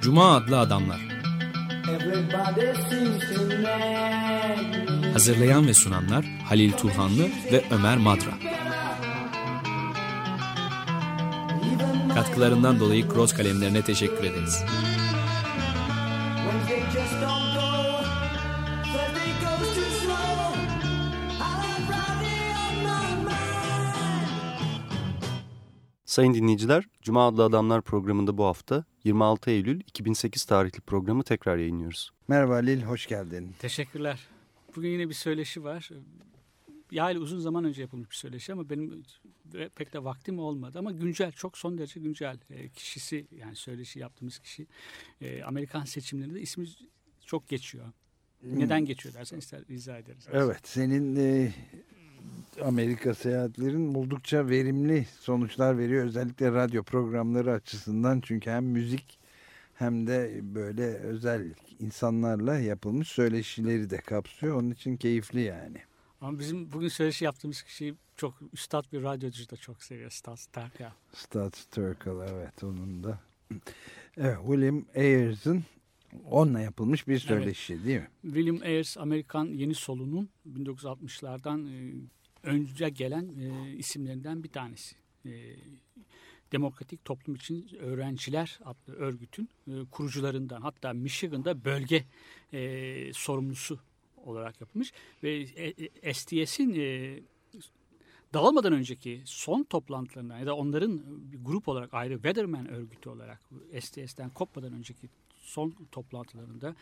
Cuma adlı adamlar. Hazırlayan ve sunanlar Halil Turhanlı ve Ömer Madra. Katkılarından dolayı Cross kalemlerine teşekkür ederiz. Sayın dinleyiciler, Cuma adlı Adamlar programında bu hafta 26 Eylül 2008 tarihli programı tekrar yayınlıyoruz. Merhaba Lil, hoş geldin. Teşekkürler. Bugün yine bir söyleşi var. Yani uzun zaman önce yapılmış bir söyleşi ama benim pek de vaktim olmadı. Ama güncel, çok son derece güncel. E, kişisi yani söyleşi yaptığımız kişi e, Amerikan seçimlerinde ismi çok geçiyor. Neden geçiyor dersen ister izah ederiz. Evet, senin e, Amerika seyahatlerin oldukça verimli sonuçlar veriyor. Özellikle radyo programları açısından. Çünkü hem müzik hem de böyle özel insanlarla yapılmış söyleşileri de kapsıyor. Onun için keyifli yani. Ama bizim bugün söyleşi yaptığımız kişi çok üstad bir radyocu da çok seviyor. Stas Terka. Stats Turkle evet onun da. Evet, William Ayers'ın onunla yapılmış bir söyleşi değil mi? William Ayers Amerikan yeni solunun 1960'lardan e, önce gelen e, isimlerinden bir tanesi. E, Demokratik Toplum için Öğrenciler adlı örgütün e, kurucularından hatta Michigan'da bölge e, sorumlusu olarak yapılmış ve e, STS'in e, dağılmadan önceki son toplantılarından ya da onların bir grup olarak ayrı Weatherman örgütü olarak STS'ten kopmadan önceki son toplantılarında,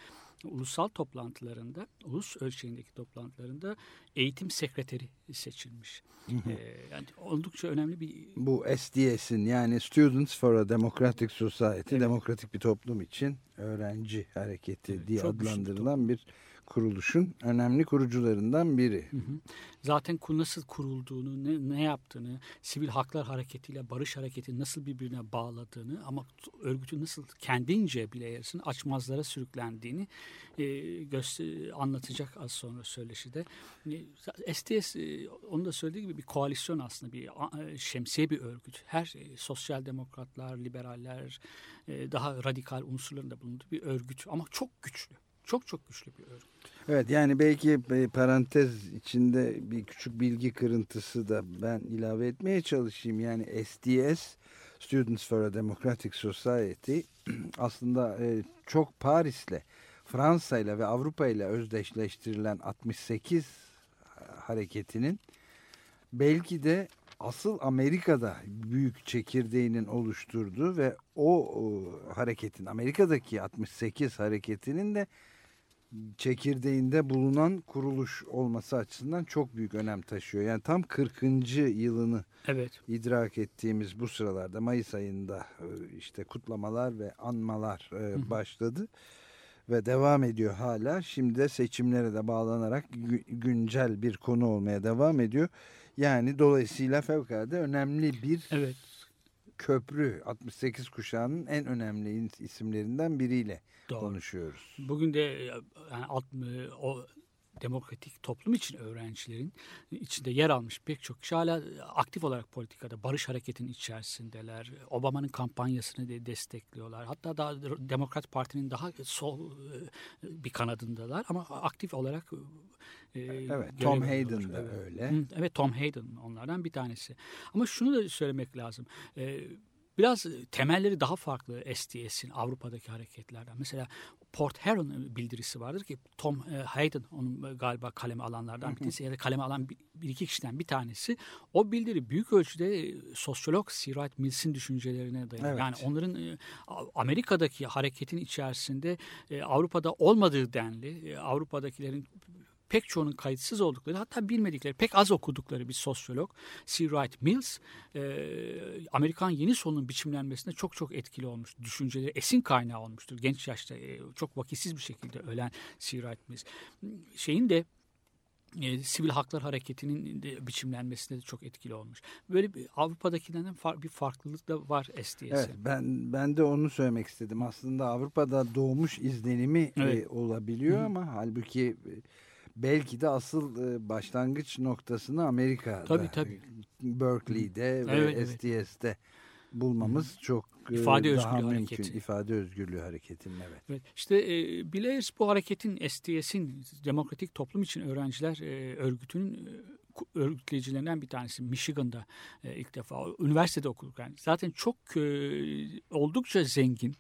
ulusal toplantılarında, ulus ölçeğindeki toplantılarında eğitim sekreteri seçilmiş. ee, yani oldukça önemli bir... Bu SDS'in yani Students for a Democratic Society, evet. demokratik bir toplum için öğrenci hareketi evet, diye adlandırılan bir kuruluşun önemli kurucularından biri. Hı hı. Zaten nasıl kurulduğunu, ne, ne yaptığını, sivil haklar hareketiyle barış hareketi nasıl birbirine bağladığını ama örgütün nasıl kendince bile yarısın açmazlara sürüklendiğini e, anlatacak az sonra söyleşide. E, STS e, onu da söylediği gibi bir koalisyon aslında bir e, şemsiye bir örgüt. Her e, sosyal demokratlar, liberaller, e, daha radikal unsurların da bulunduğu bir örgüt ama çok güçlü. Çok çok güçlü bir örgüt. Evet yani belki parantez içinde bir küçük bilgi kırıntısı da ben ilave etmeye çalışayım. Yani SDS Students for a Democratic Society aslında çok Paris'le, Fransa'yla ve Avrupa ile özdeşleştirilen 68 hareketinin belki de asıl Amerika'da büyük çekirdeğinin oluşturduğu ve o, o hareketin Amerika'daki 68 hareketinin de çekirdeğinde bulunan kuruluş olması açısından çok büyük önem taşıyor. Yani tam 40. yılını evet. idrak ettiğimiz bu sıralarda Mayıs ayında e, işte kutlamalar ve anmalar e, başladı. Ve devam ediyor hala. Şimdi de seçimlere de bağlanarak güncel bir konu olmaya devam ediyor. Yani dolayısıyla fevkalade önemli bir evet. köprü 68 kuşağının en önemli isimlerinden biriyle Doğru. konuşuyoruz. Bugün de yani alt, o demokratik toplum için öğrencilerin içinde yer almış pek çok kişi hala aktif olarak politikada barış hareketinin içerisindeler. Obama'nın kampanyasını de destekliyorlar. Hatta daha Demokrat Parti'nin daha sol bir kanadındalar ama aktif olarak e, Evet, Tom Hayden de öyle. Evet, Tom Hayden onlardan bir tanesi. Ama şunu da söylemek lazım. E, biraz temelleri daha farklı STS'in Avrupa'daki hareketlerden. Mesela Port Heron bildirisi vardır ki Tom e, Hayden onun galiba kaleme alanlardan bir tanesi ya da kaleme alan bir, iki kişiden bir tanesi. O bildiri büyük ölçüde e, sosyolog C. Wright Mills'in düşüncelerine dayanıyor. Evet. Yani onların e, Amerika'daki hareketin içerisinde Avrupa'da olmadığı denli Avrupa'dakilerin pek çoğunun kayıtsız oldukları hatta bilmedikleri pek az okudukları bir sosyolog C. Wright Mills e, Amerikan yeni solunun biçimlenmesinde çok çok etkili olmuş. Düşünceleri esin kaynağı olmuştur. Genç yaşta e, çok vakitsiz bir şekilde ölen C. Wright Mills. Şeyin de e, sivil haklar hareketinin de biçimlenmesinde de çok etkili olmuş. Böyle bir Avrupa'dakilerden far, bir farklılık da var STS'e. Evet, ben ben de onu söylemek istedim. Aslında Avrupa'da doğmuş izlenimi evet. e, olabiliyor Hı. ama halbuki e, belki de asıl e, başlangıç noktasını Amerika'da. Tabii tabii. Berkeley'de ve evet, STS'te bulmamız çok e, İfade daha özgürlüğü mümkün. hareketi. İfade özgürlüğü hareketinin evet. Evet, işte e, Ayers bu hareketin STS'in Demokratik Toplum için Öğrenciler e, örgütünün e, örgütleyicilerinden bir tanesi Michigan'da e, ilk defa üniversitede okuduk yani zaten çok e, oldukça zengin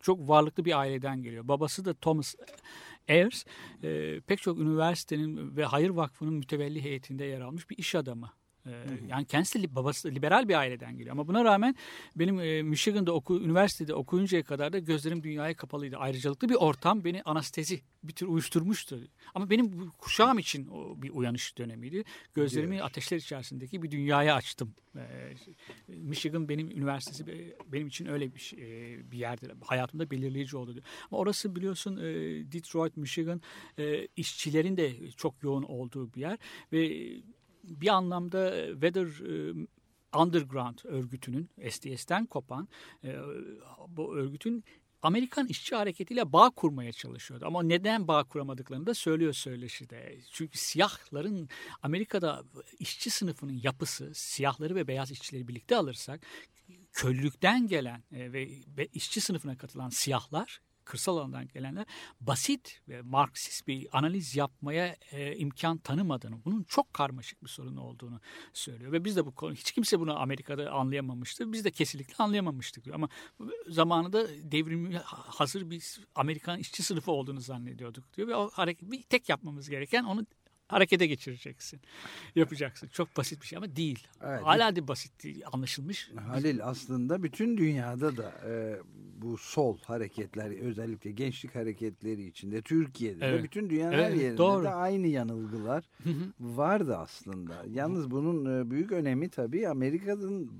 çok varlıklı bir aileden geliyor babası da Thomas Ayers pek çok üniversitenin ve Hayır Vakfı'nın mütevelli heyetinde yer almış bir iş adamı yani kendisi babası liberal bir aileden geliyor ama buna rağmen benim e, Michigan'da oku, üniversitede okuyuncaya kadar da gözlerim dünyaya kapalıydı. Ayrıcalıklı bir ortam beni anestezi bir tür uyuşturmuştu. Ama benim kuşağım için o bir uyanış dönemiydi. Gözlerimi ateşler içerisindeki bir dünyaya açtım. E, Michigan benim üniversitesi benim için öyle bir, şey- e, bir yerdir. Hayatımda belirleyici oldu. Ama orası biliyorsun e, Detroit, Michigan işçilerin de çok yoğun olduğu bir yer ve bir anlamda e, Weather e, Underground örgütünün SDS'ten kopan e, bu örgütün Amerikan işçi hareketiyle bağ kurmaya çalışıyordu. Ama neden bağ kuramadıklarını da söylüyor söyleşide. Çünkü siyahların Amerika'da işçi sınıfının yapısı, siyahları ve beyaz işçileri birlikte alırsak köylülükten gelen ve işçi sınıfına katılan siyahlar kırsal alandan gelenler basit ve Marksist bir analiz yapmaya e, imkan tanımadığını, bunun çok karmaşık bir sorun olduğunu söylüyor. Ve biz de bu konu, hiç kimse bunu Amerika'da anlayamamıştı. Biz de kesinlikle anlayamamıştık diyor. Ama zamanında devrimi hazır bir Amerikan işçi sınıfı olduğunu zannediyorduk diyor. Ve o hareket, bir tek yapmamız gereken onu harekete geçireceksin. Yapacaksın. Çok basit bir şey ama değil. Evet. Hala da basit değil. Anlaşılmış. Halil aslında bütün dünyada da e, bu sol hareketler özellikle gençlik hareketleri içinde Türkiye'de de Evet. bütün dünyanın her Evet, yerinde doğru. de aynı yanılgılar vardı aslında. Yalnız bunun e, büyük önemi tabii Amerika'nın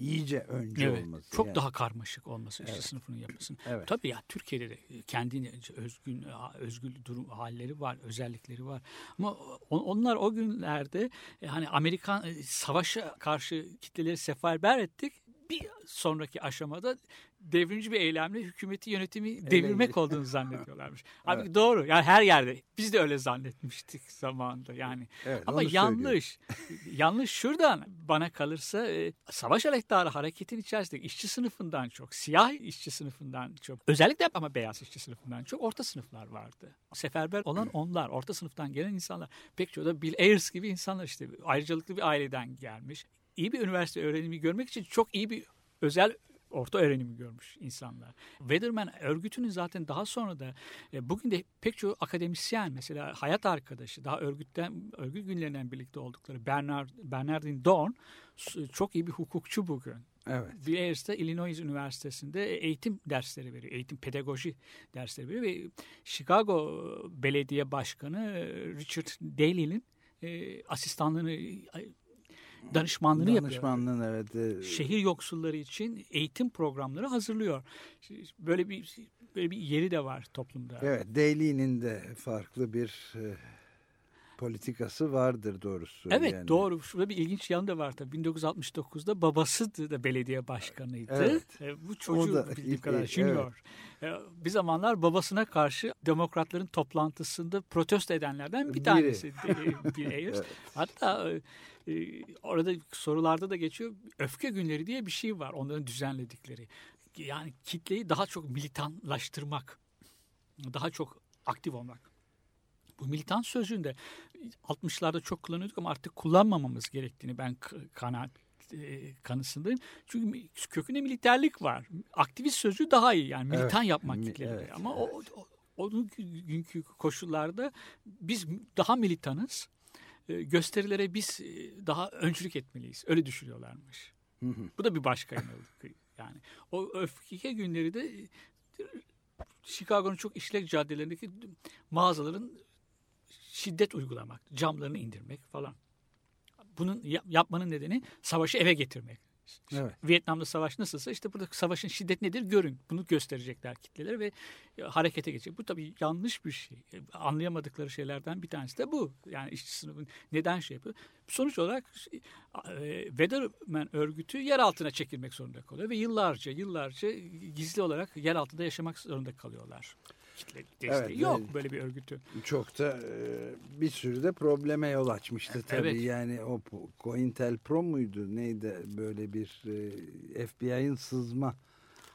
iyice önce Evet, olması. çok yani. daha karmaşık olması Evet. sınıfının yapısının. Evet. Tabii ya Türkiye'de de kendine özgün özgül durum halleri var, özellikleri var. Ama on- onlar o günlerde e, hani Amerikan e, savaşa karşı kitleleri seferber ettik. Bir sonraki aşamada devrimci bir eylemle hükümeti yönetimi devirmek olduğunu zannediyorlarmış. Abi doğru. Yani her yerde biz de öyle zannetmiştik zamanında yani. Evet, Ama yanlış. yanlış şuradan bana kalırsa e, savaş aleyhtarı hareketin içerisinde işçi sınıfından çok, siyah işçi sınıfından çok, özellikle ama beyaz işçi sınıfından çok orta sınıflar vardı. Seferber olan onlar, orta sınıftan gelen insanlar. Pek çoğu da Bill Ayers gibi insanlar işte ayrıcalıklı bir aileden gelmiş. İyi bir üniversite öğrenimi görmek için çok iyi bir özel orta öğrenimi görmüş insanlar. Weatherman örgütünün zaten daha sonra da e, bugün de pek çoğu akademisyen mesela hayat arkadaşı daha örgütten örgüt günlerinden birlikte oldukları Bernard Bernardine Dorn çok iyi bir hukukçu bugün. Evet. De Illinois Üniversitesi'nde eğitim dersleri veriyor. Eğitim pedagoji dersleri veriyor ve Chicago Belediye Başkanı e, Richard Daley'nin e, asistanlığını danışmanlığını yapıyor Danışmanlığın evet. e, şehir yoksulları için eğitim programları hazırlıyor. Böyle bir böyle bir yeri de var toplumda. Evet, Daly'nin de farklı bir e, politikası vardır doğrusu. Evet yani. doğru. Şurada bir ilginç yanı da var tabii. 1969'da babası da belediye başkanıydı. Evet. E, Bu çocuğu O da- bildiğim kadar evet. junior. E, Bir zamanlar babasına karşı demokratların toplantısında protesto edenlerden bir Biri. tanesi. Ayers. Evet. Hatta orada sorularda da geçiyor. Öfke günleri diye bir şey var. Onların düzenledikleri. Yani kitleyi daha çok militanlaştırmak. Daha çok aktif olmak. Bu militan sözcüğünde 60'larda çok kullanıyorduk ama artık kullanmamamız gerektiğini ben kanaat e, kanısındayım. Çünkü kökünde militerlik var. Aktivist sözcüğü daha iyi yani militan Evet, yapmak mi- evet, ama o, o onun günkü koşullarda biz daha militanız. E, Gösterilere biz e, daha öncülük etmeliyiz. Öyle düşünüyorlarmış. Hı hı. Bu da bir başka yanılgı. Yani o öfke günleri de e, Chicago'nun çok işlek caddelerindeki mağazaların şiddet uygulamak, camlarını indirmek falan. Bunun yap- yapmanın nedeni savaşı eve getirmek. Evet. Vietnam'da savaş nasılsa işte burada savaşın şiddet nedir görün. Bunu gösterecekler kitlelere ve e, harekete geçecek. Bu tabii yanlış bir şey. E, Anlayamadıkları şeylerden bir tanesi de bu. Yani işçi sınıfın neden şey yapıyor? Sonuç olarak Weatherman örgütü yer altına çekilmek zorunda kalıyor ve yıllarca yıllarca gizli olarak yer altında yaşamak zorunda kalıyorlar. Kitle desteği Evet, yok böyle bir örgütü. Çok da e, bir sürü de probleme yol açmıştı tabii. Evet. Yani o COINTELPRO muydu neydi böyle bir e, FBI'ın sızma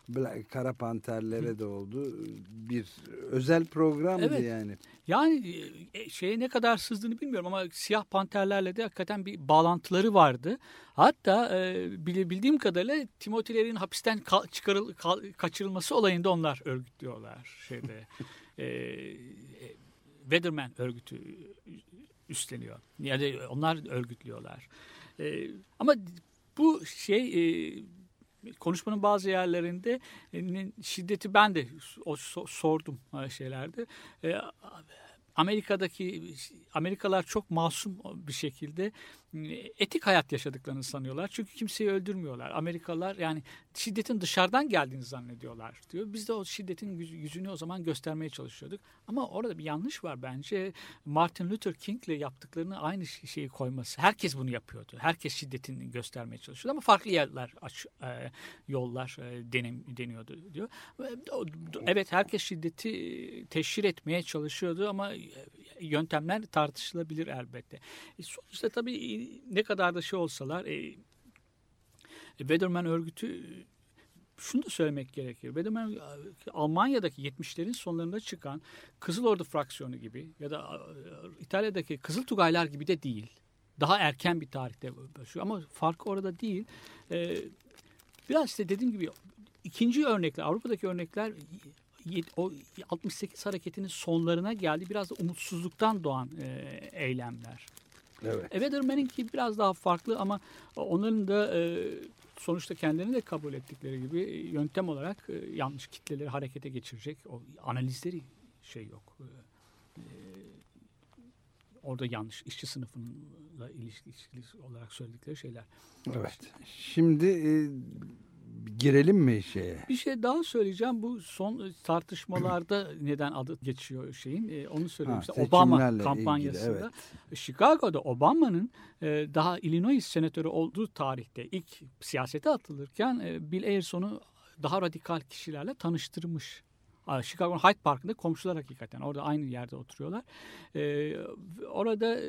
Black, kara panterlere de oldu. Bir özel programdı Evet. yani. Yani e, şeye ne kadar sızdığını bilmiyorum ama siyah panterlerle de hakikaten bir bağlantıları vardı. Hatta e, bildiğim kadarıyla Timothy'lerin hapisten ka- çıkarıl ka- kaçırılması olayında onlar örgütlüyorlar şeyde. e, e, Weatherman örgütü üstleniyor. Yani onlar örgütlüyorlar. E, ama bu şey e, konuşmanın bazı yerlerinde e, şiddeti ben de sordum e, şeylerde. E, Amerika'daki Amerikalılar çok masum bir şekilde etik hayat yaşadıklarını sanıyorlar. Çünkü kimseyi öldürmüyorlar. Amerikalılar yani şiddetin dışarıdan geldiğini zannediyorlar diyor. Biz de o şiddetin yüz- yüzünü o zaman göstermeye çalışıyorduk. Ama orada bir yanlış var bence. Martin Luther King'le yaptıklarını aynı şeyi koyması. Herkes bunu yapıyordu. Herkes şiddetini göstermeye çalışıyordu ama farklı yerler aç, e, yollar e, denem, deniyordu diyor. O- Evet herkes şiddeti e, teşhir etmeye çalışıyordu ama e, yöntemler tartışılabilir elbette. E, sonuçta tabii e, ne kadar da şey olsalar e, Weatherman örgütü e, şunu da söylemek gerekir. Weatherman e, Almanya'daki 70'lerin sonlarında çıkan Kızıl Ordu fraksiyonu gibi ya da İtalya'daki Kızıl Tugaylar gibi de değil. Daha erken bir tarihte başlıyor ama fark orada değil. E, biraz işte dediğim gibi ikinci örnekler Avrupa'daki örnekler o 68 hareketinin sonlarına geldi. Biraz da umutsuzluktan doğan e, eylemler. Evet. E, Weatherman'inki biraz daha farklı ama onların da e, sonuçta kendilerini de kabul ettikleri gibi e, yöntem olarak e, yanlış kitleleri harekete geçirecek o analizleri şey yok. E, e, orada yanlış işçi sınıfıyla ilişkili olarak söyledikleri şeyler. Evet. Şimdi e, girelim mi şeye? Bir şey daha söyleyeceğim. Bu son tartışmalarda neden adı geçiyor şeyin. E, onu söyleyeyim. Ha, Obama kampanyasında. ilgili, Chicago'da Obama'nın e, daha Illinois senatörü olduğu tarihte ilk siyasete atılırken e, Bill Ayerson'u daha radikal kişilerle tanıştırmış. Chicago'nun Hyde Park'ında komşular hakikaten. Orada aynı yerde oturuyorlar. E, orada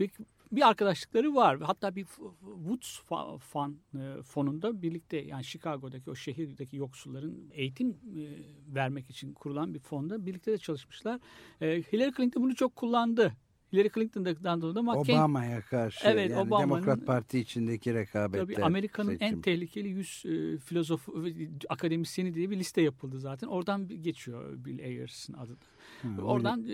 bir, bir arkadaşlıkları var. Hatta bir Woods fa- fan e, fonunda birlikte yani Chicago'daki o şehirdeki yoksulların eğitim e, vermek için kurulan bir fonda birlikte de çalışmışlar. E, Hillary Clinton bunu çok kullandı. Hillary Clinton'dan dolayı da McCain Obama'ya karşı Evet, yani Demokrat Parti içindeki rekabette. Tabii Amerika'nın en seçim. tehlikeli 100 e, filozofu, akademisyeni diye bir liste yapıldı zaten. Oradan geçiyor Bill Ayers'ın adı. Ha, Oradan e,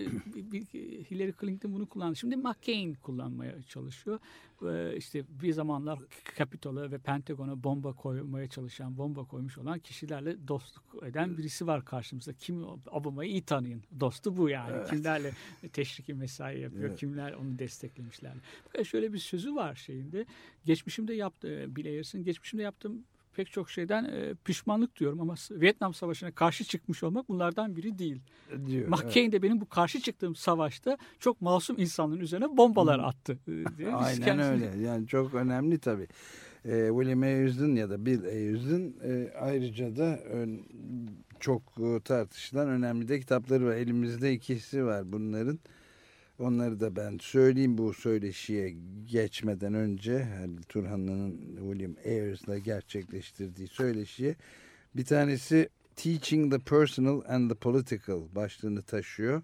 Hillary Clinton bunu kullandı. Şimdi McCain kullanmaya çalışıyor. E, işte bir zamanlar Capitol'a ve Pentagon'a bomba koymaya çalışan, bomba koymuş olan kişilerle dostluk eden birisi var karşımızda. Kim Obama'yı iyi tanıyın. Dostu bu yani. Kimlerle teşriki mesai yapıyor, Evet. kimler onu desteklemişler. Fakat şöyle bir sözü var şeyinde. Geçmişimde yaptı Bill Ayers'ın geçmişimde yaptığım pek çok şeyden e, pişmanlık diyorum ama Vietnam Savaşı'na karşı çıkmış olmak bunlardan biri değil. diyor. McCain de benim bu karşı çıktığım savaşta çok masum insanların üzerine bombalar attı. e, diye. Aynen kendisini- öyle. Yani çok önemli tabii. Ee, William Ayers'ın ya da Bill Ayers'ın e, ayrıca da ön- çok e, tartışılan önemli de kitapları var. Elimizde ikisi var bunların. Onları da ben söyleyeyim bu söyleşiye geçmeden önce Halil Turhanlı'nın William Ayers'la gerçekleştirdiği söyleşiye bir tanesi Teaching the Personal and the Political başlığını taşıyor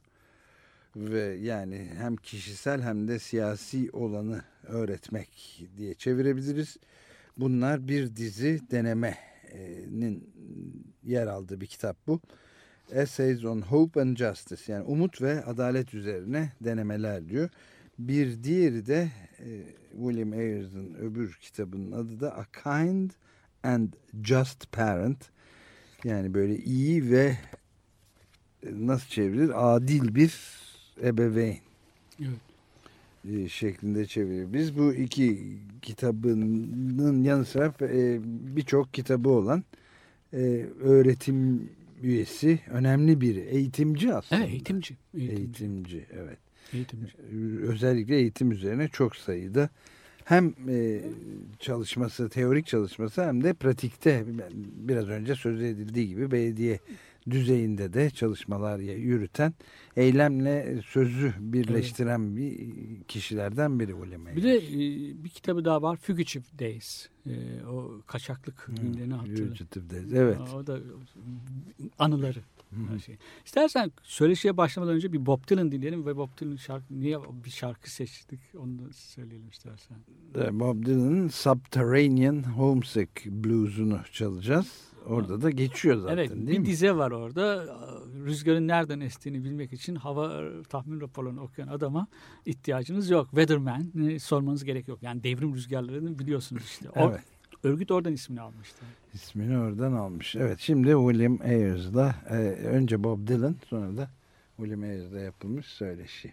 ve yani hem kişisel hem de siyasi olanı öğretmek diye çevirebiliriz. Bunlar bir dizi denemenin yer aldığı bir kitap bu. Essays on Hope and Justice yani umut ve adalet üzerine denemeler diyor. Bir diğeri de e, William Ayers'ın öbür kitabının adı da A Kind and Just Parent. Yani böyle iyi ve e, nasıl çevrilir? Adil bir ebeveyn Evet. e, şeklinde çeviriyor. Biz bu iki kitabının yanı sıra e, birçok kitabı olan öğretim üyesi önemli bir eğitimci aslında. Evet eğitimci. Eğitimci. Eğitimci evet. eğitimci. Özellikle eğitim üzerine çok sayıda hem e, çalışması, teorik çalışması hem de pratikte biraz önce söz edildiği gibi belediye düzeyinde de çalışmalar yürüten eylemle sözü birleştiren bir kişilerden biri Ayers. Bir de e, bir kitabı daha var Fugitive Days. E, o kaçaklık günlerini hatırlıyorum. Fugitive Days, evet. O da anıları. Her şey. İstersen söyleşiye başlamadan önce bir Bob Dylan dinleyelim ve Bob Dylan şarkı niye bir şarkı seçtik onu da söyleyelim istersen. Bob Dylan'ın Subterranean Homesick Blues'unu çalacağız. Orada da geçiyor zaten evet, değil bir mi? dize var orada. Rüzgarın nereden estiğini bilmek için hava tahmin raporlarını okuyan adama ihtiyacınız yok. Weatherman e, sormanız gerek yok. Yani devrim rüzgarlarını biliyorsunuz işte. O, Evet. Örgüt oradan ismini almıştı. İsmini oradan almış. Evet şimdi William Ayers'la e, önce Bob Dylan sonra da William Ayers'la yapılmış söyleşi.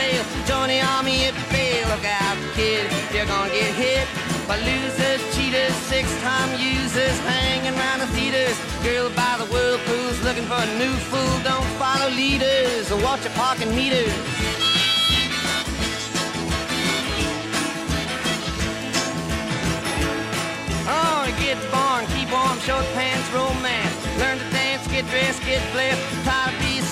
Bail, join the army if you fail. Look out, kid, you're gonna get hit by losers, cheaters, six-time users, hanging around the theaters. Girl by the whirlpools, looking for a new fool. Don't follow leaders, or watch your parking meters. Oh, get born, keep warm, short pants, romance. Learn to dance, get dressed, get blessed.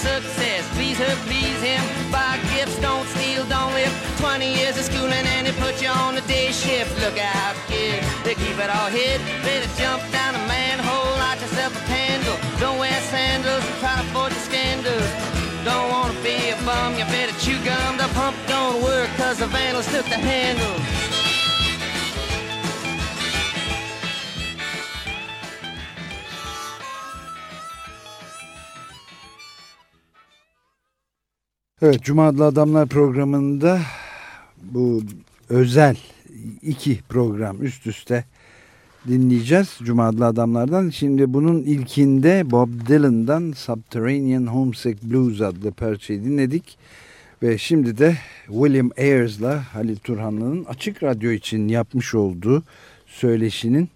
Success. Please her, please him. Buy gifts, don't steal, don't live. 20 years of schooling and they put you on the day shift. Look out, kid, they keep it all hid. Better jump down a manhole, light yourself a candle. Don't wear sandals and try to forge the scandals. Don't wanna be a bum, you better chew gum. The pump don't work cause the vandals took the handle. Evet Cuma Adlı Adamlar programında bu özel iki program üst üste dinleyeceğiz Cuma Adlı Adamlardan. Şimdi bunun ilkinde Bob Dylan'dan Subterranean Homesick Blues adlı parçayı dinledik. Ve şimdi de William Ayers'la Halil Turhanlı'nın Açık Radyo için yapmış olduğu söyleşinin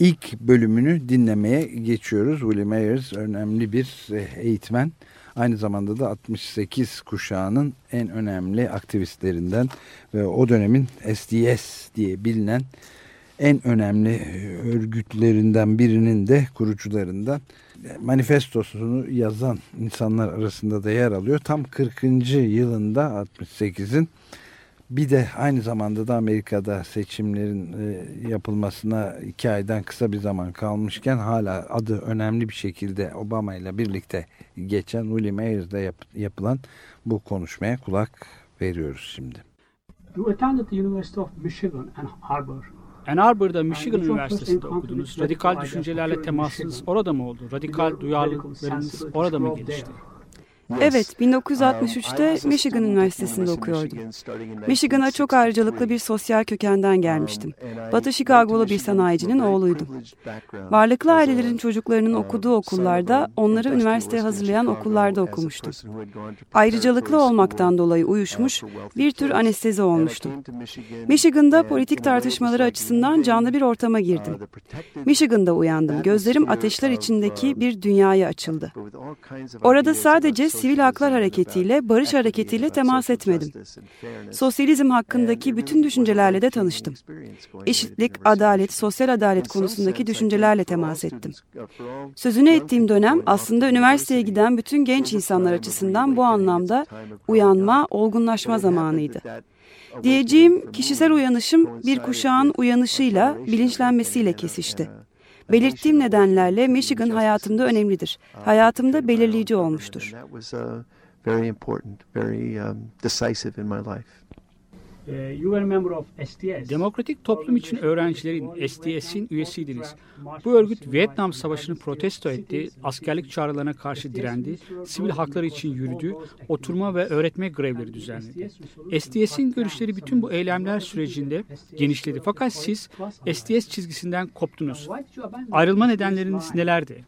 ilk bölümünü dinlemeye geçiyoruz. William Ayers önemli bir eğitmen. Aynı zamanda da 68 kuşağının en önemli aktivistlerinden ve o dönemin SDS diye bilinen en önemli örgütlerinden birinin de kurucularından manifestosunu yazan insanlar arasında da yer alıyor. Tam 40. yılında 68'in bir de aynı zamanda da Amerika'da seçimlerin e, yapılmasına iki aydan kısa bir zaman kalmışken hala adı önemli bir şekilde Obama ile birlikte geçen William Ayers'da yap, yapılan bu konuşmaya kulak veriyoruz şimdi. You attended the University of Michigan Ann Arbor. Ann Arbor'da Michigan Üniversitesi'nde okudunuz. Radikal düşüncelerle temasınız Michigan. orada mı oldu? Radikal duyarlılıklarınız orada mı gelişti? Evet, 1963'te Michigan Üniversitesi'nde okuyordum. Michigan'a çok ayrıcalıklı bir sosyal kökenden gelmiştim. Batı Chicago'lu bir sanayicinin oğluydum. Varlıklı ailelerin çocuklarının okuduğu okullarda, onları üniversiteye hazırlayan okullarda okumuştum. Ayrıcalıklı olmaktan dolayı uyuşmuş, bir tür anestezi olmuştum. Michigan'da politik tartışmaları açısından canlı bir ortama girdim. Michigan'da uyandım. Gözlerim ateşler içindeki bir dünyaya açıldı. Orada sadece sivil haklar hareketiyle, barış hareketiyle temas etmedim. Sosyalizm hakkındaki bütün düşüncelerle de tanıştım. Eşitlik, adalet, sosyal adalet konusundaki düşüncelerle temas ettim. Sözünü ettiğim dönem aslında üniversiteye giden bütün genç insanlar açısından bu anlamda uyanma, olgunlaşma zamanıydı. Diyeceğim kişisel uyanışım bir kuşağın uyanışıyla, bilinçlenmesiyle kesişti. Belirttiğim nedenlerle Michigan hayatımda önemlidir. Hayatımda belirleyici olmuştur. Very important, very um, decisive in my life. Demokratik Toplum için Öğrencilerin SDS'in üyesiydiniz. Bu örgüt Vietnam Savaşı'nı protesto etti, askerlik çağrılarına karşı direndi, sivil hakları için yürüdü, oturma ve öğretme grevleri düzenledi. SDS'in görüşleri bütün bu eylemler sürecinde genişledi. Fakat siz SDS çizgisinden koptunuz. Ayrılma nedenleriniz nelerdi?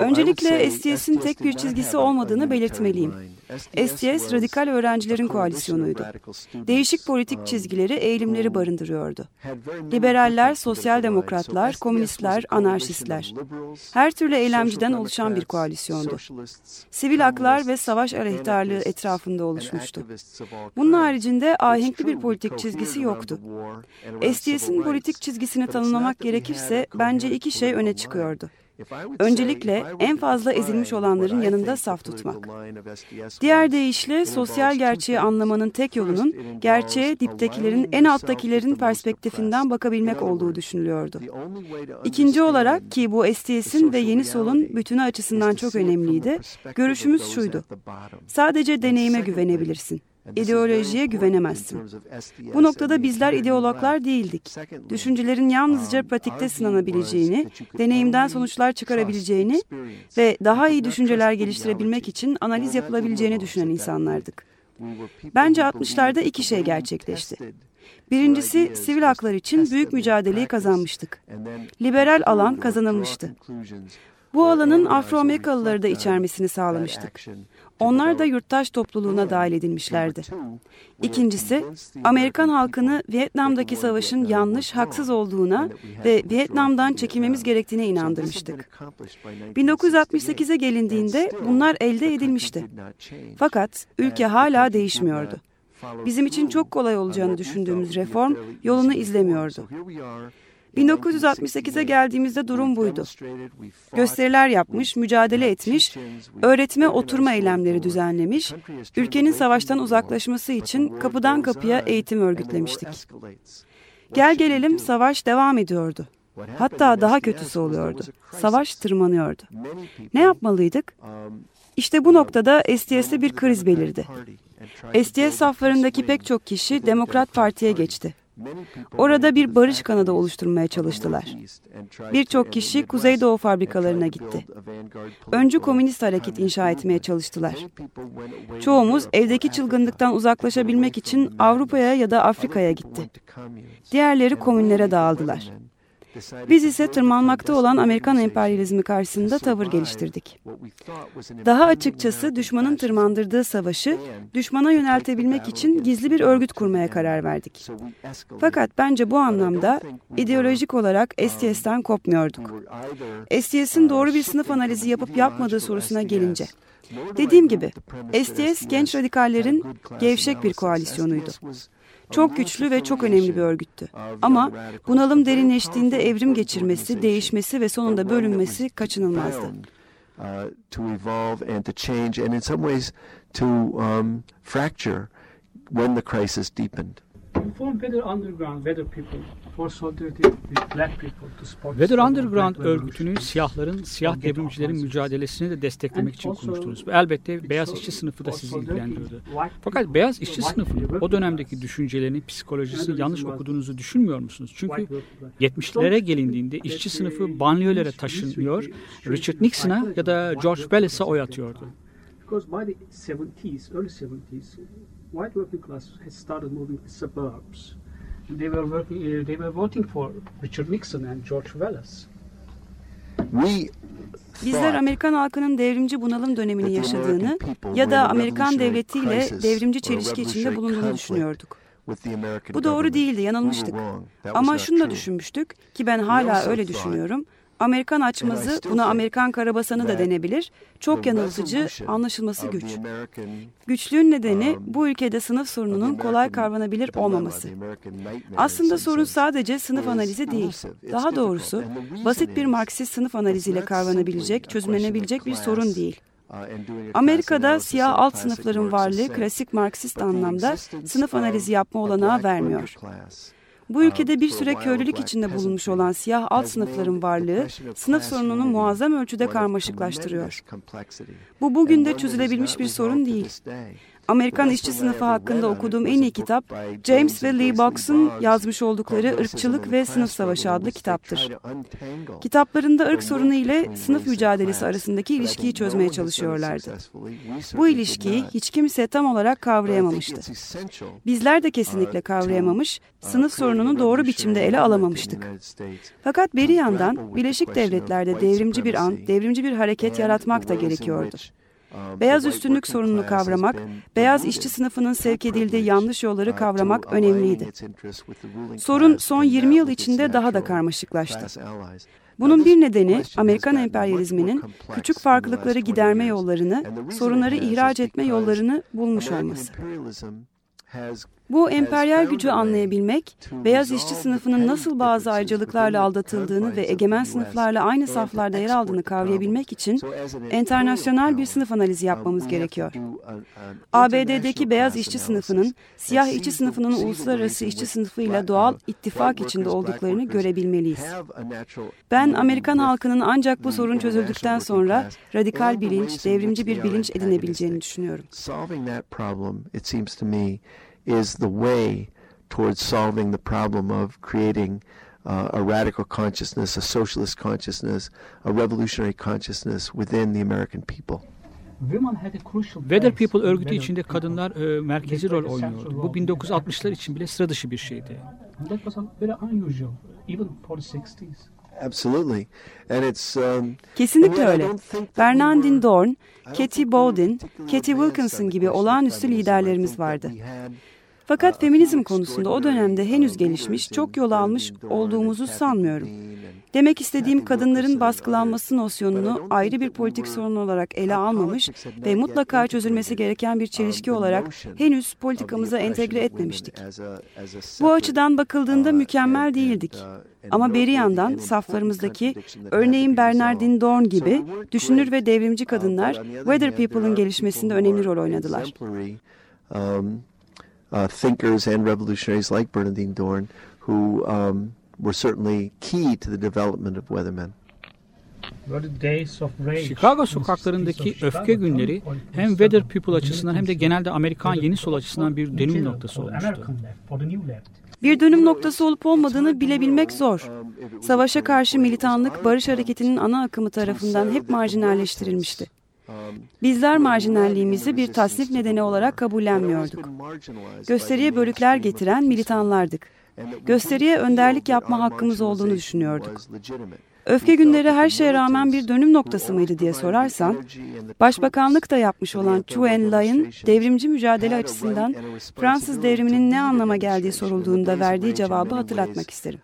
Öncelikle STS'in tek bir çizgisi olmadığını belirtmeliyim. STS radikal öğrencilerin koalisyonuydu. Değişik politik çizgileri, eğilimleri barındırıyordu. Liberaller, sosyal demokratlar, komünistler, anarşistler. Her türlü eylemciden oluşan bir koalisyondu. Sivil haklar ve savaş aleyhtarlığı etrafında oluşmuştu. Bunun haricinde ahenkli bir politik çizgisi yoktu. STS'in politik çizgisini tanımlamak gerekirse bence iki şey öne çıkıyordu. Öncelikle en fazla ezilmiş olanların yanında saf tutmak. Diğer deyişle sosyal gerçeği anlamanın tek yolunun gerçeğe diptekilerin en alttakilerin perspektifinden bakabilmek olduğu düşünülüyordu. İkinci olarak ki bu STS'in ve yeni solun bütünü açısından çok önemliydi, görüşümüz şuydu. Sadece deneyime güvenebilirsin. İdeolojiye güvenemezsin. Bu noktada bizler ideologlar değildik. Düşüncelerin yalnızca pratikte sınanabileceğini, deneyimden sonuçlar çıkarabileceğini ve daha iyi düşünceler geliştirebilmek için analiz yapılabileceğini düşünen insanlardık. Bence 60'larda iki şey gerçekleşti. Birincisi sivil haklar için büyük mücadeleyi kazanmıştık. Liberal alan kazanılmıştı. Bu alanın Afro-Amerikalıları da içermesini sağlamıştık. Onlar da yurttaş topluluğuna dahil edilmişlerdi. İkincisi, Amerikan halkını Vietnam'daki savaşın yanlış, haksız olduğuna ve Vietnam'dan çekilmemiz gerektiğine inandırmıştık. 1968'e gelindiğinde bunlar elde edilmişti. Fakat ülke hala değişmiyordu. Bizim için çok kolay olacağını düşündüğümüz reform yolunu izlemiyordu. 1968'e geldiğimizde durum buydu. Gösteriler yapmış, mücadele etmiş, öğretime oturma eylemleri düzenlemiş, ülkenin savaştan uzaklaşması için kapıdan kapıya eğitim örgütlemiştik. Gel gelelim savaş devam ediyordu. Hatta daha kötüsü oluyordu. Savaş tırmanıyordu. Ne yapmalıydık? İşte bu noktada STS'de bir kriz belirdi. STS saflarındaki pek çok kişi Demokrat Parti'ye geçti. Orada bir barış kanadı oluşturmaya çalıştılar. Birçok kişi Kuzeydoğu fabrikalarına gitti. Öncü komünist hareket inşa etmeye çalıştılar. Çoğumuz evdeki çılgınlıktan uzaklaşabilmek için Avrupa'ya ya da Afrika'ya gitti. Diğerleri komünlere dağıldılar. Biz ise tırmanmakta olan Amerikan emperyalizmi karşısında tavır geliştirdik. Daha açıkçası düşmanın tırmandırdığı savaşı düşmana yöneltebilmek için gizli bir örgüt kurmaya karar verdik. Fakat bence bu anlamda ideolojik olarak STS'ten kopmuyorduk. STS'in doğru bir sınıf analizi yapıp yapmadığı sorusuna gelince. Dediğim gibi STS genç radikallerin gevşek bir koalisyonuydu. Çok güçlü ve çok önemli bir örgüttü. Ama bunalım derinleştiğinde evrim geçirmesi, değişmesi ve sonunda bölünmesi kaçınılmazdı. to evolve and to change and in some ways to um, fracture when the crisis deepened. Weather Underground, Weather People Weather Underground örgütünü siyahların, siyah devrimcilerin mücadelesini de desteklemek için kurmuştunuz. Ve elbette beyaz işçi sınıfı da sizi ilgilendiriyordu. Fakat beyaz işçi sınıfının o dönemdeki düşüncelerini, psikolojisini yanlış okuduğunuzu düşünmüyor musunuz? Çünkü 70'lere gelindiğinde işçi sınıfı banliyölere taşınıyor, Richard Nixon'a ya da George Wallace'a oy atıyordu. Because by the 70s, early 70s, white working class had started moving to suburbs. They were working, uh, they were voting for Richard Nixon and George Wallace. We Bizler Amerikan halkının devrimci bunalım dönemini yaşadığını ya da Amerikan devletiyle devrimci çelişki içinde bulunduğunu düşünüyorduk. Bu doğru değildi, yanılmıştık. Ama şunu da düşünmüştük ki ben hala öyle düşünüyorum. Amerikan açmazı, buna Amerikan karabasanı da denebilir. Çok yanıltıcı, anlaşılması güç. Güçlüğün nedeni bu ülkede sınıf sorununun kolay kavranabilir olmaması. Aslında sorun sadece sınıf analizi değil. Daha doğrusu basit bir Marksist sınıf analiziyle kavranabilecek, çözümlenebilecek bir sorun değil. Amerika'da siyah alt sınıfların varlığı klasik Marksist anlamda sınıf analizi yapma olanağı vermiyor. Bu ülkede bir süre köylülük içinde bulunmuş olan siyah alt sınıfların varlığı sınıf sorununu muazzam ölçüde karmaşıklaştırıyor. Bu bugün de çözülebilmiş bir sorun değil. Amerikan işçi sınıfı hakkında okuduğum en iyi kitap James ve Lee Box'un yazmış oldukları Irkçılık ve Sınıf Savaşı adlı kitaptır. Kitaplarında ırk sorunu ile sınıf mücadelesi arasındaki ilişkiyi çözmeye çalışıyorlardı. Bu ilişkiyi hiç kimse tam olarak kavrayamamıştı. Bizler de kesinlikle kavrayamamış, sınıf sorununu doğru biçimde ele alamamıştık. Fakat bir yandan Birleşik Devletler'de devrimci bir an, devrimci bir hareket yaratmak da gerekiyordu. Beyaz üstünlük sorununu kavramak, beyaz işçi sınıfının sevk edildiği yanlış yolları kavramak önemliydi. Sorun son 20 yıl içinde daha da karmaşıklaştı. Bunun bir nedeni Amerikan emperyalizminin küçük farklılıkları giderme yollarını, sorunları ihraç etme yollarını bulmuş olması. Bu emperyal gücü anlayabilmek, beyaz işçi sınıfının nasıl bazı ayrıcalıklarla aldatıldığını ve egemen sınıflarla aynı saflarda yer aldığını kavrayabilmek için internasyonel bir sınıf analizi yapmamız gerekiyor. ABD'deki beyaz işçi sınıfının, siyah işçi sınıfının uluslararası işçi sınıfıyla doğal ittifak içinde olduklarını görebilmeliyiz. Ben Amerikan halkının ancak bu sorun çözüldükten sonra radikal bilinç, devrimci bir bilinç edinebileceğini düşünüyorum. İs the way towards solving the problem of creating uh, a radical consciousness, a socialist consciousness, a revolutionary consciousness within the American people. Weather People örgütü içinde kadınlar e, merkezi rol oynuyordu. Bu 1960'lar için bile sıra dışı bir şeydi. Absolutely. And it's, um, Kesinlikle öyle. Bernardine Dorn, Katie Bowden, Katie Wilkinson gibi olağanüstü liderlerimiz vardı. Fakat feminizm konusunda o dönemde henüz gelişmiş, çok yol almış olduğumuzu sanmıyorum. Demek istediğim kadınların baskılanması nosyonunu ayrı bir politik sorun olarak ele almamış ve mutlaka çözülmesi gereken bir çelişki olarak henüz politikamıza entegre etmemiştik. Bu açıdan bakıldığında mükemmel değildik. Ama bir yandan saflarımızdaki örneğin Bernardine Dorn gibi düşünür ve devrimci kadınlar Weather People'ın gelişmesinde önemli rol oynadılar. Uh, thinkers and revolutionaries like Bernardine Dorn who um, were certainly key to the development of Weathermen. Chicago sokaklarındaki öfke günleri hem Weather People açısından hem de genelde Amerikan yeni sol açısından bir dönüm noktası olmuştu. Bir dönüm noktası olup olmadığını bilebilmek zor. Savaşa karşı militanlık barış hareketinin ana akımı tarafından hep marjinalleştirilmişti. Bizler marjinalliğimizi bir tasnif nedeni olarak kabullenmiyorduk. Gösteriye bölükler getiren militanlardık. Gösteriye önderlik yapma hakkımız olduğunu düşünüyorduk. Öfke günleri her şeye rağmen bir dönüm noktası mıydı diye sorarsan, Başbakanlık da yapmış olan Chu En-lay'ın devrimci mücadele açısından Fransız devriminin ne anlama geldiği sorulduğunda verdiği cevabı hatırlatmak isterim.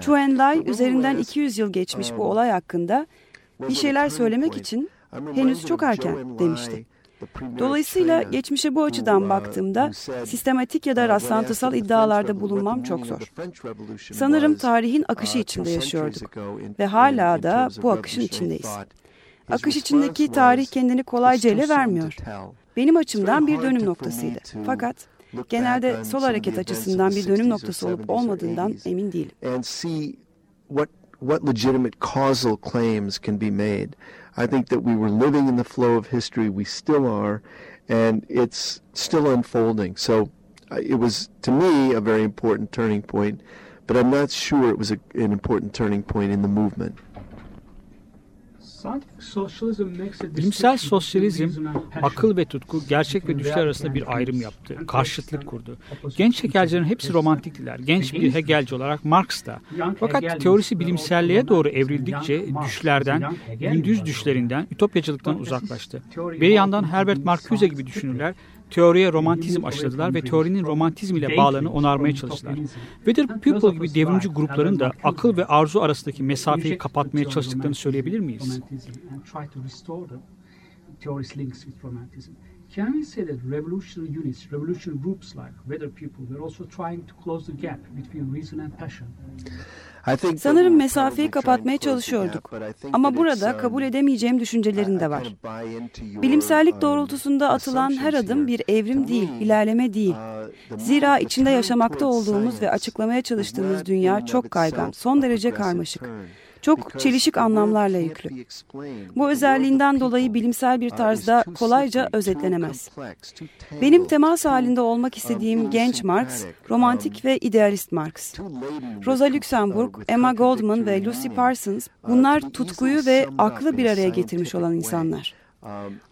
Chu En-lay üzerinden 200 yıl geçmiş bu olay hakkında bir şeyler söylemek için henüz çok erken demişti. Dolayısıyla geçmişe bu açıdan baktığımda sistematik ya da rastlantısal iddialarda bulunmam çok zor. Sanırım tarihin akışı içinde yaşıyorduk ve hala da bu akışın içindeyiz. Akış içindeki tarih kendini kolayca ele vermiyor. Benim açımdan bir dönüm noktasıydı. Fakat genelde sol hareket açısından bir dönüm noktası olup olmadığından emin değilim. I think that we were living in the flow of history, we still are, and it's still unfolding. So uh, it was, to me, a very important turning point, but I'm not sure it was a, an important turning point in the movement. Bilimsel sosyalizm akıl ve tutku, gerçek ve düşler arasında bir ayrım yaptı. Karşıtlık kurdu. Genç Hegelcilerin hepsi romantiktiler. Genç bir Hegelci olarak Marx da. Fakat teorisi bilimselliğe doğru evrildikçe düşlerden, gündüz düşlerinden, ütopyacılıktan uzaklaştı. Bir yandan Herbert Marcuse gibi düşünürler teoriye romantizm aşıladılar ve teorinin romantizm ile bağlarını onarmaya çalıştılar. Weather People gibi devrimci grupların da akıl ve arzu arasındaki mesafeyi kapatmaya çalıştıklarını söyleyebilir miyiz? Can we say that revolutionary units, revolutionary groups like Weather People were also trying to close the gap between reason and passion? Sanırım mesafeyi kapatmaya çalışıyorduk. Ama burada kabul edemeyeceğim düşüncelerin de var. Bilimsellik doğrultusunda atılan her adım bir evrim değil, ilerleme değil. Zira içinde yaşamakta olduğumuz ve açıklamaya çalıştığımız dünya çok kaygan, son derece karmaşık çok çelişik anlamlarla yüklü. Bu özelliğinden dolayı bilimsel bir tarzda kolayca özetlenemez. Benim temas halinde olmak istediğim genç Marx, romantik ve idealist Marx. Rosa Luxemburg, Emma Goldman ve Lucy Parsons bunlar tutkuyu ve aklı bir araya getirmiş olan insanlar.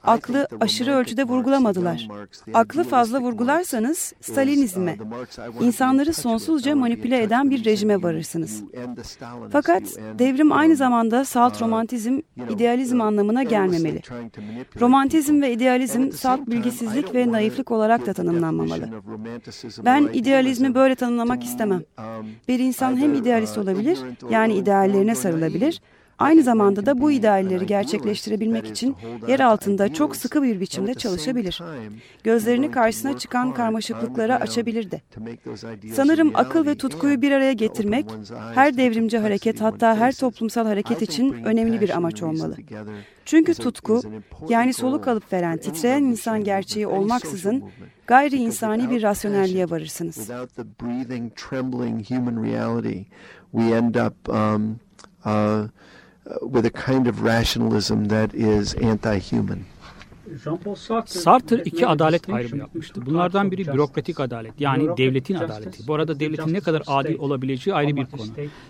Aklı aşırı ölçüde vurgulamadılar. Aklı fazla vurgularsanız Stalinizme, insanları sonsuzca manipüle eden bir rejime varırsınız. Fakat devrim aynı zamanda salt romantizm, idealizm anlamına gelmemeli. Romantizm ve idealizm salt bilgisizlik ve naiflik olarak da tanımlanmamalı. Ben idealizmi böyle tanımlamak istemem. Bir insan hem idealist olabilir, yani ideallerine sarılabilir, Aynı zamanda da bu idealleri gerçekleştirebilmek için yer altında çok sıkı bir biçimde çalışabilir. Gözlerini karşısına çıkan karmaşıklıklara açabilir de. Sanırım akıl ve tutkuyu bir araya getirmek her devrimci hareket hatta her toplumsal hareket için önemli bir amaç olmalı. Çünkü tutku yani soluk alıp veren titreyen insan gerçeği olmaksızın gayri insani bir rasyonelliğe varırsınız. With a kind of rationalism that is anti-human. Sartre iki adalet ayrımı yapmıştı. Bunlardan biri bürokratik adalet yani devletin adaleti. Bu arada devletin ne kadar adil olabileceği ayrı bir konu.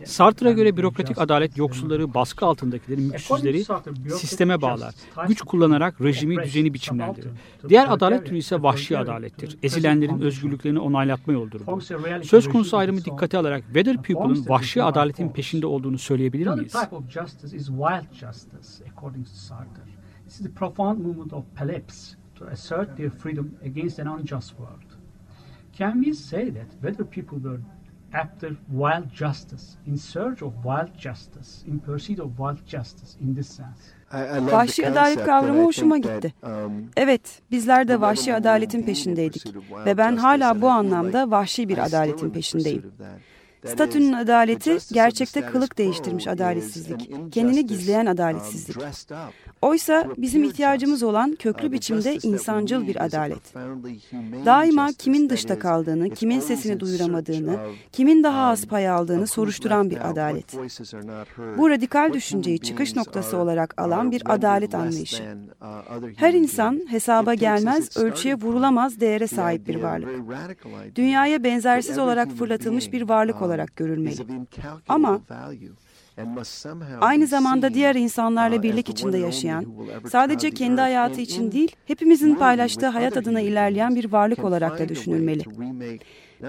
Sartre'a göre bürokratik adalet yoksulları, baskı altındakileri, mülksüzleri sisteme bağlar. Güç kullanarak rejimi, düzeni biçimlendirir. Diğer adalet türü ise vahşi adalettir. Ezilenlerin özgürlüklerini onaylatma yoludur bu. Söz konusu ayrımı dikkate alarak Weather People'ın vahşi adaletin peşinde olduğunu söyleyebilir miyiz? This is the profound movement of Paleps to assert their freedom against an unjust world. Can we say that whether people were after wild justice, in search of wild justice, in pursuit of wild justice in this sense? Vahşi adalet kavramı hoşuma gitti. Evet, bizler de vahşi adaletin peşindeydik ve ben hala bu anlamda vahşi bir adaletin peşindeyim. Statünün adaleti gerçekte kılık değiştirmiş adaletsizlik, kendini gizleyen adaletsizlik. Oysa bizim ihtiyacımız olan köklü biçimde insancıl bir adalet. Daima kimin dışta kaldığını, kimin sesini duyuramadığını, kimin daha az pay aldığını soruşturan bir adalet. Bu radikal düşünceyi çıkış noktası olarak alan bir adalet anlayışı. Her insan hesaba gelmez, ölçüye vurulamaz değere sahip bir varlık. Dünyaya benzersiz olarak fırlatılmış bir varlık olarak görülmeli. Ama Aynı zamanda diğer insanlarla birlik içinde yaşayan, sadece kendi hayatı için değil, hepimizin paylaştığı hayat adına ilerleyen bir varlık olarak da düşünülmeli.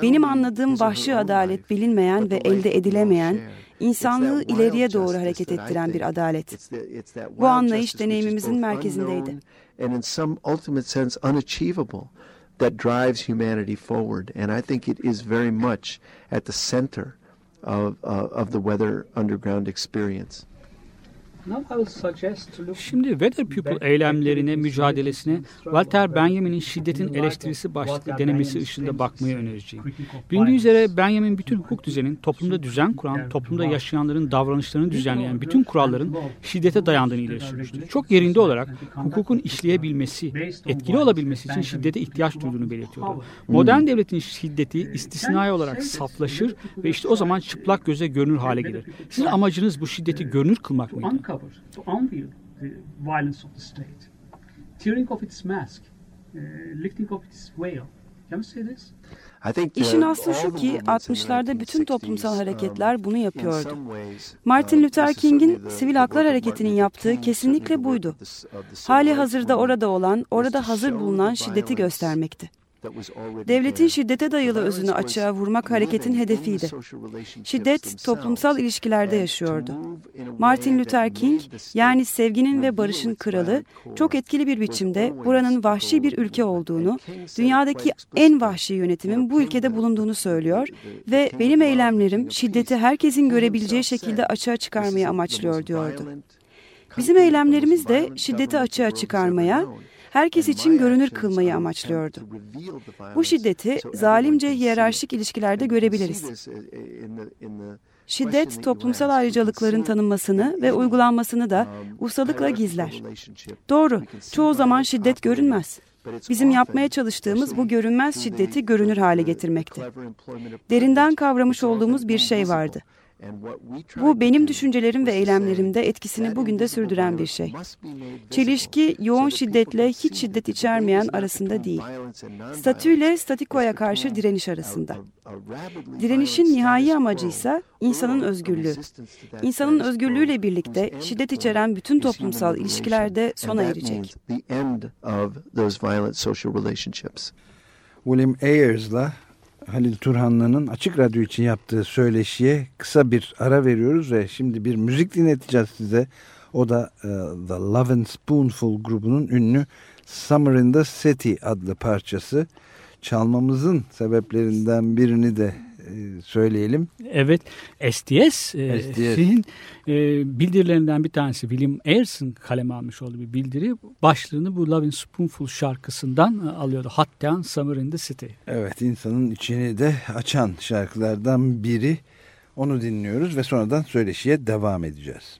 Benim anladığım vahşi adalet bilinmeyen ve elde edilemeyen, insanlığı ileriye doğru hareket ettiren bir adalet. Bu anlayış deneyimimizin merkezindeydi. That drives humanity forward. And I think it is very much at the center of, uh, of the Weather Underground experience. Şimdi Weather People eylemlerine, mücadelesine Walter Benjamin'in şiddetin eleştirisi başlıklı denemesi ışığında bakmayı önereceğim. Bilindiği üzere Benjamin bütün hukuk düzenin, toplumda düzen kuran, toplumda yaşayanların davranışlarını düzenleyen bütün kuralların şiddete dayandığını ileri sürmüştür. Çok yerinde olarak hukukun işleyebilmesi, etkili olabilmesi için şiddete ihtiyaç duyduğunu belirtiyordu. Modern devletin şiddeti istisnai olarak saflaşır ve işte o zaman çıplak göze görünür hale gelir. Sizin amacınız bu şiddeti görünür kılmak mıydı? Uncover, to unveil the violence of the state, tearing off its mask, uh, lifting off its veil. Can we say this? İşin aslı şu ki 60'larda bütün toplumsal hareketler bunu yapıyordu. Martin Luther King'in sivil haklar hareketinin yaptığı kesinlikle buydu. Hali hazırda orada olan, orada hazır bulunan şiddeti göstermekti. Devletin şiddete dayalı özünü açığa vurmak hareketin hedefiydi. Şiddet toplumsal ilişkilerde yaşıyordu. Martin Luther King yani sevginin ve barışın kralı çok etkili bir biçimde buranın vahşi bir ülke olduğunu, dünyadaki en vahşi yönetimin bu ülkede bulunduğunu söylüyor ve benim eylemlerim şiddeti herkesin görebileceği şekilde açığa çıkarmayı amaçlıyor diyordu. Bizim eylemlerimiz de şiddeti açığa çıkarmaya, herkes için görünür kılmayı amaçlıyordu. Bu şiddeti zalimce hiyerarşik ilişkilerde görebiliriz. Şiddet toplumsal ayrıcalıkların tanınmasını ve uygulanmasını da ustalıkla gizler. Doğru, çoğu zaman şiddet görünmez. Bizim yapmaya çalıştığımız bu görünmez şiddeti görünür hale getirmekti. Derinden kavramış olduğumuz bir şey vardı. Bu benim düşüncelerim ve eylemlerimde etkisini bugün de sürdüren bir şey. Çelişki yoğun şiddetle hiç şiddet içermeyen arasında değil. Statüyle statikoya karşı direniş arasında. Direnişin nihai amacı ise insanın özgürlüğü. İnsanın özgürlüğüyle birlikte şiddet içeren bütün toplumsal ilişkilerde sona erecek. William Ayers'la Halil Turhanlı'nın Açık Radyo için yaptığı söyleşiye kısa bir ara veriyoruz ve şimdi bir müzik dinleteceğiz size. O da uh, The Love and Spoonful grubunun ünlü Summer in the City adlı parçası. Çalmamızın sebeplerinden birini de e, söyleyelim. Evet, STS'in e, bildirilerinden bir tanesi William Ayers'ın kaleme almış olduğu bir bildiri. Başlığını bu Lovin' Spoonful şarkısından e, alıyordu. Hot Down Summer in the City. Evet, insanın içini de açan şarkılardan biri. Onu dinliyoruz ve sonradan söyleşiye devam edeceğiz.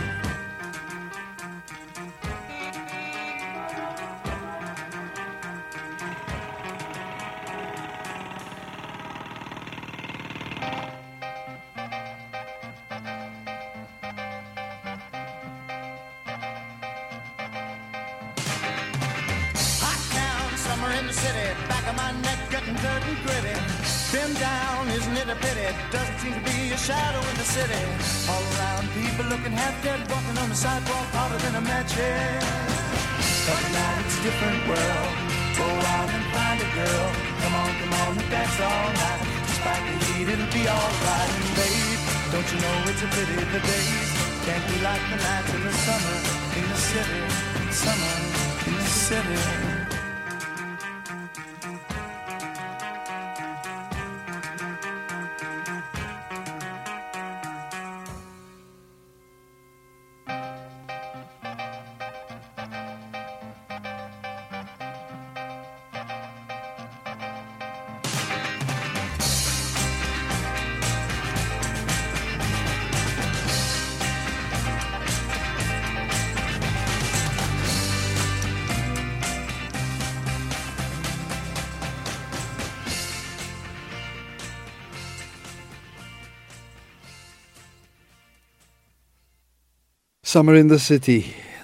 the sidewalk hotter than a matches. But now it's a different world. Go out and find a girl. Come on, come on, that's all night. Despite the heat, it'll be alright. And babe, don't you know it's a pity the days can't be like the nights in the summer in the city, summer in the city.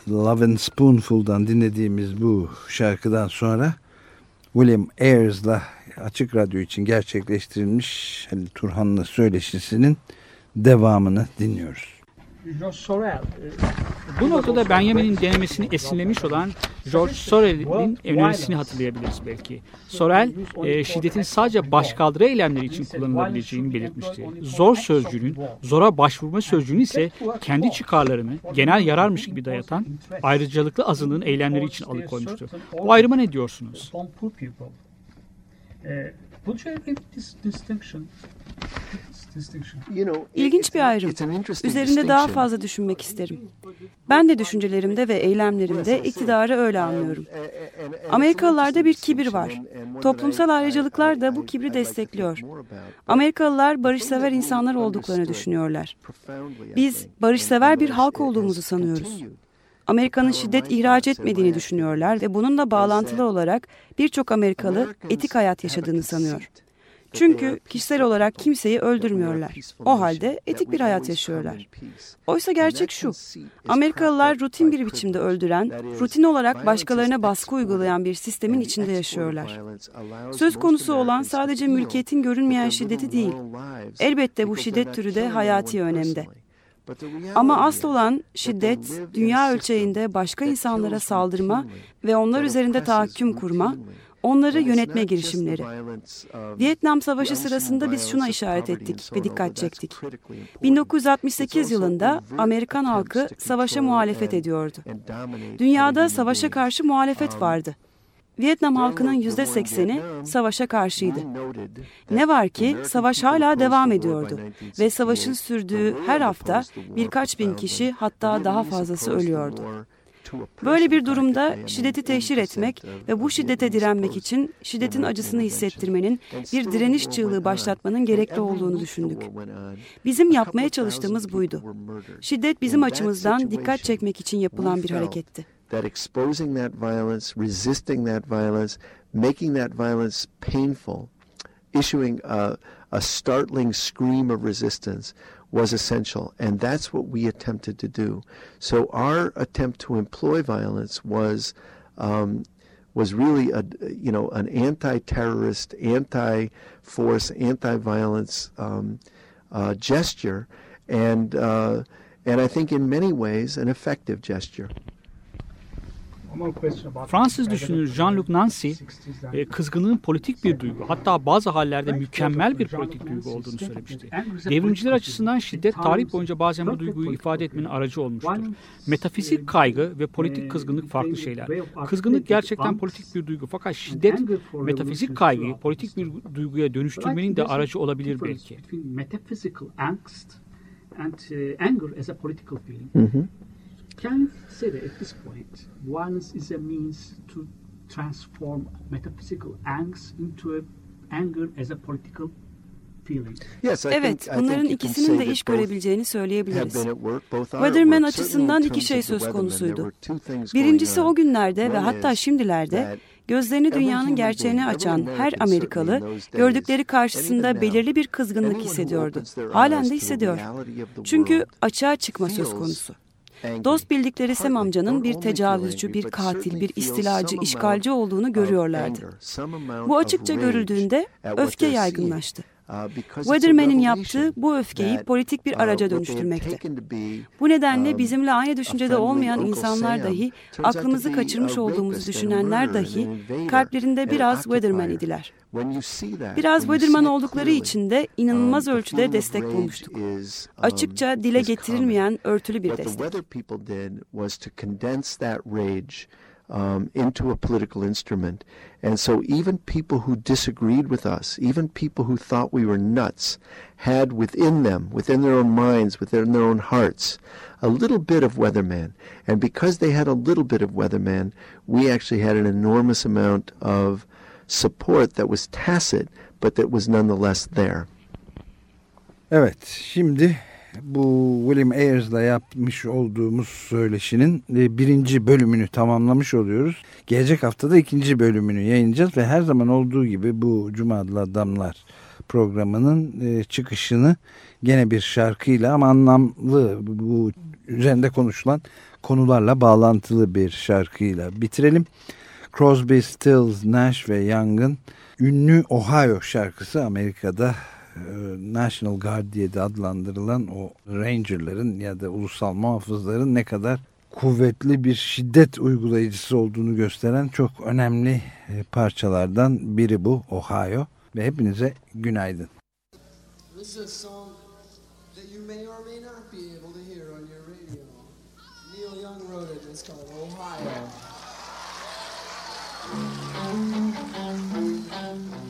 Love and Spoonful'dan dinlediğimiz bu şarkıdan sonra William Ayers'la Açık Radyo için gerçekleştirilmiş Halil Turhan'la söyleşisinin devamını dinliyoruz. E, Bu noktada Benjamin'in denemesini esinlemiş olan George Sorel'in önerisini hatırlayabiliriz belki. Sorel, e, şiddetin sadece başkaldırı eylemleri için kullanılabileceğini belirtmişti. Zor sözcüğünün, zora başvurma sözcüğünün ise kendi çıkarlarını genel yararmış gibi dayatan ayrıcalıklı azınlığın eylemleri için alıkoymuştu. Bu ayrıma ne diyorsunuz? would you agree with this distinction? İlginç bir ayrım. Üzerinde daha fazla düşünmek isterim. Ben de düşüncelerimde ve eylemlerimde iktidarı öyle anlıyorum. Amerikalılarda bir kibir var. Toplumsal ayrıcalıklar da bu kibri destekliyor. Amerikalılar barışsever insanlar olduklarını düşünüyorlar. Biz barışsever bir halk olduğumuzu sanıyoruz. Amerika'nın şiddet ihraç etmediğini düşünüyorlar ve bununla bağlantılı olarak birçok Amerikalı etik hayat yaşadığını sanıyor. Çünkü kişisel olarak kimseyi öldürmüyorlar. O halde etik bir hayat yaşıyorlar. Oysa gerçek şu. Amerikalılar rutin bir biçimde öldüren, rutin olarak başkalarına baskı uygulayan bir sistemin içinde yaşıyorlar. Söz konusu olan sadece mülkiyetin görünmeyen şiddeti değil. Elbette bu şiddet türü de hayati önemde. Ama asıl olan şiddet, dünya ölçeğinde başka insanlara saldırma ve onlar üzerinde tahakküm kurma, onları yönetme girişimleri. Vietnam Savaşı sırasında biz şuna işaret ettik ve dikkat çektik. 1968 yılında Amerikan halkı savaşa muhalefet ediyordu. Dünyada savaşa karşı muhalefet vardı. Vietnam halkının yüzde sekseni savaşa karşıydı. Ne var ki savaş hala devam ediyordu ve savaşın sürdüğü her hafta birkaç bin kişi hatta daha fazlası ölüyordu. Böyle bir durumda şiddeti teşhir etmek ve bu şiddete direnmek için şiddetin acısını hissettirmenin bir direniş çığlığı başlatmanın gerekli olduğunu düşündük. Bizim yapmaya çalıştığımız buydu. Şiddet bizim açımızdan dikkat çekmek için yapılan bir hareketti. that exposing that violence, resisting that violence, making that violence painful, issuing a, a startling scream of resistance was essential. And that's what we attempted to do. So our attempt to employ violence was um, was really a you know an anti-terrorist, anti-force, anti-violence um, uh, gesture, and uh, and I think in many ways an effective gesture. Fransız düşünür Jean-Luc Nancy, e, kızgınlığın politik bir duygu, hatta bazı hallerde mükemmel bir politik duygu olduğunu söylemişti. Devrimciler açısından şiddet tarih boyunca bazen bu duyguyu ifade etmenin aracı olmuştur. Metafizik kaygı ve politik kızgınlık farklı şeyler. Kızgınlık gerçekten politik bir duygu fakat şiddet metafizik kaygıyı politik bir duyguya dönüştürmenin de aracı olabilir belki. Metaphysical angst Can you say that at this point, violence is a means to transform metaphysical angst into a anger as a political feeling? Yes, I Evet, think, I bunların ikisinin say de that iş both görebileceğini have söyleyebiliriz. been at work, both are at Weatherman açısından iki şey söz konusuydu. Birincisi o günlerde ve hatta şimdilerde gözlerini dünyanın gerçeğine açan her Amerikalı gördükleri karşısında belirli bir kızgınlık hissediyordu. Halen de hissediyor. Çünkü açığa çıkma söz konusu. Dost bildikleri Sem amcanın bir tecavüzcü, bir katil, bir istilacı, işgalci olduğunu görüyorlardı. Bu açıkça görüldüğünde öfke yaygınlaştı. Uh, Weatherman'in yaptığı bu öfkeyi politik bir uh, araca be, Bu nedenle um, bizimle aynı düşüncede olmayan insanlar dahi aklımızı kaçırmış olduğumuzu düşünenler dahi kalplerinde biraz an Weatherman idiler. When you see that, Biraz when you Weatherman see it oldukları için de um, inanılmaz the ölçüde destek bulmuştuk. um, Açıkça dile getirilmeyen örtülü bir destek. people did was to condense that rage um, into a political instrument. And so even people who disagreed with us, even people who thought we were nuts, had within them, within their own minds, within their own hearts, a little bit of Weatherman. And because they had a little bit of Weatherman, we actually had an enormous amount of support that was tacit, but that was nonetheless there. Evet şimdi bu William Ayers'la yapmış olduğumuz söyleşinin e, birinci bölümünü tamamlamış oluyoruz. Gelecek haftada ikinci bölümünü yayınlayacağız ve her zaman olduğu gibi bu Cuma Adlı Adamlar programının e, çıkışını gene bir şarkıyla ama anlamlı bu üzerinde konuşulan konularla bağlantılı bir şarkıyla bitirelim. Crosby, Stills, Nash ve Young'ın ünlü Ohio şarkısı Amerika'da National Guard diye de adlandırılan o Ranger'ların ya da ulusal muhafızların ne kadar kuvvetli bir şiddet uygulayıcısı olduğunu gösteren çok önemli e, parçalardan biri bu Ohio ve hepinize günaydın. This is a song um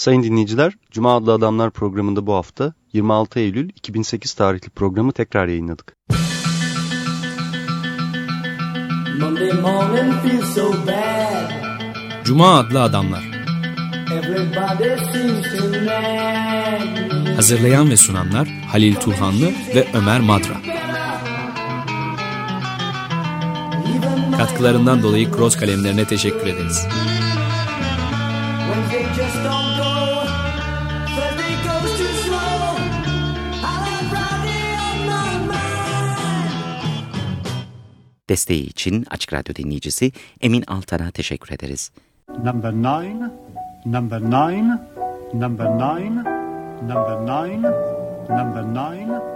Sayın dinleyiciler, Cuma adlı Adamlar programında bu hafta 26 Eylül 2008 tarihli programı tekrar yayınladık. So. Cuma adlı Adamlar. Hazırlayan ve sunanlar Halil Turhanlı ve Ömer Madra. Katkılarından dolayı Cross kalemlerine teşekkür ederiz. Wednesday just don't go. Thursday goes too slow. I'll have Friday on my mind. Desteği için Açık Radyo dinleyicisi Emin Altan'a teşekkür ederiz. Number nine, number nine, number nine, number nine, number nine.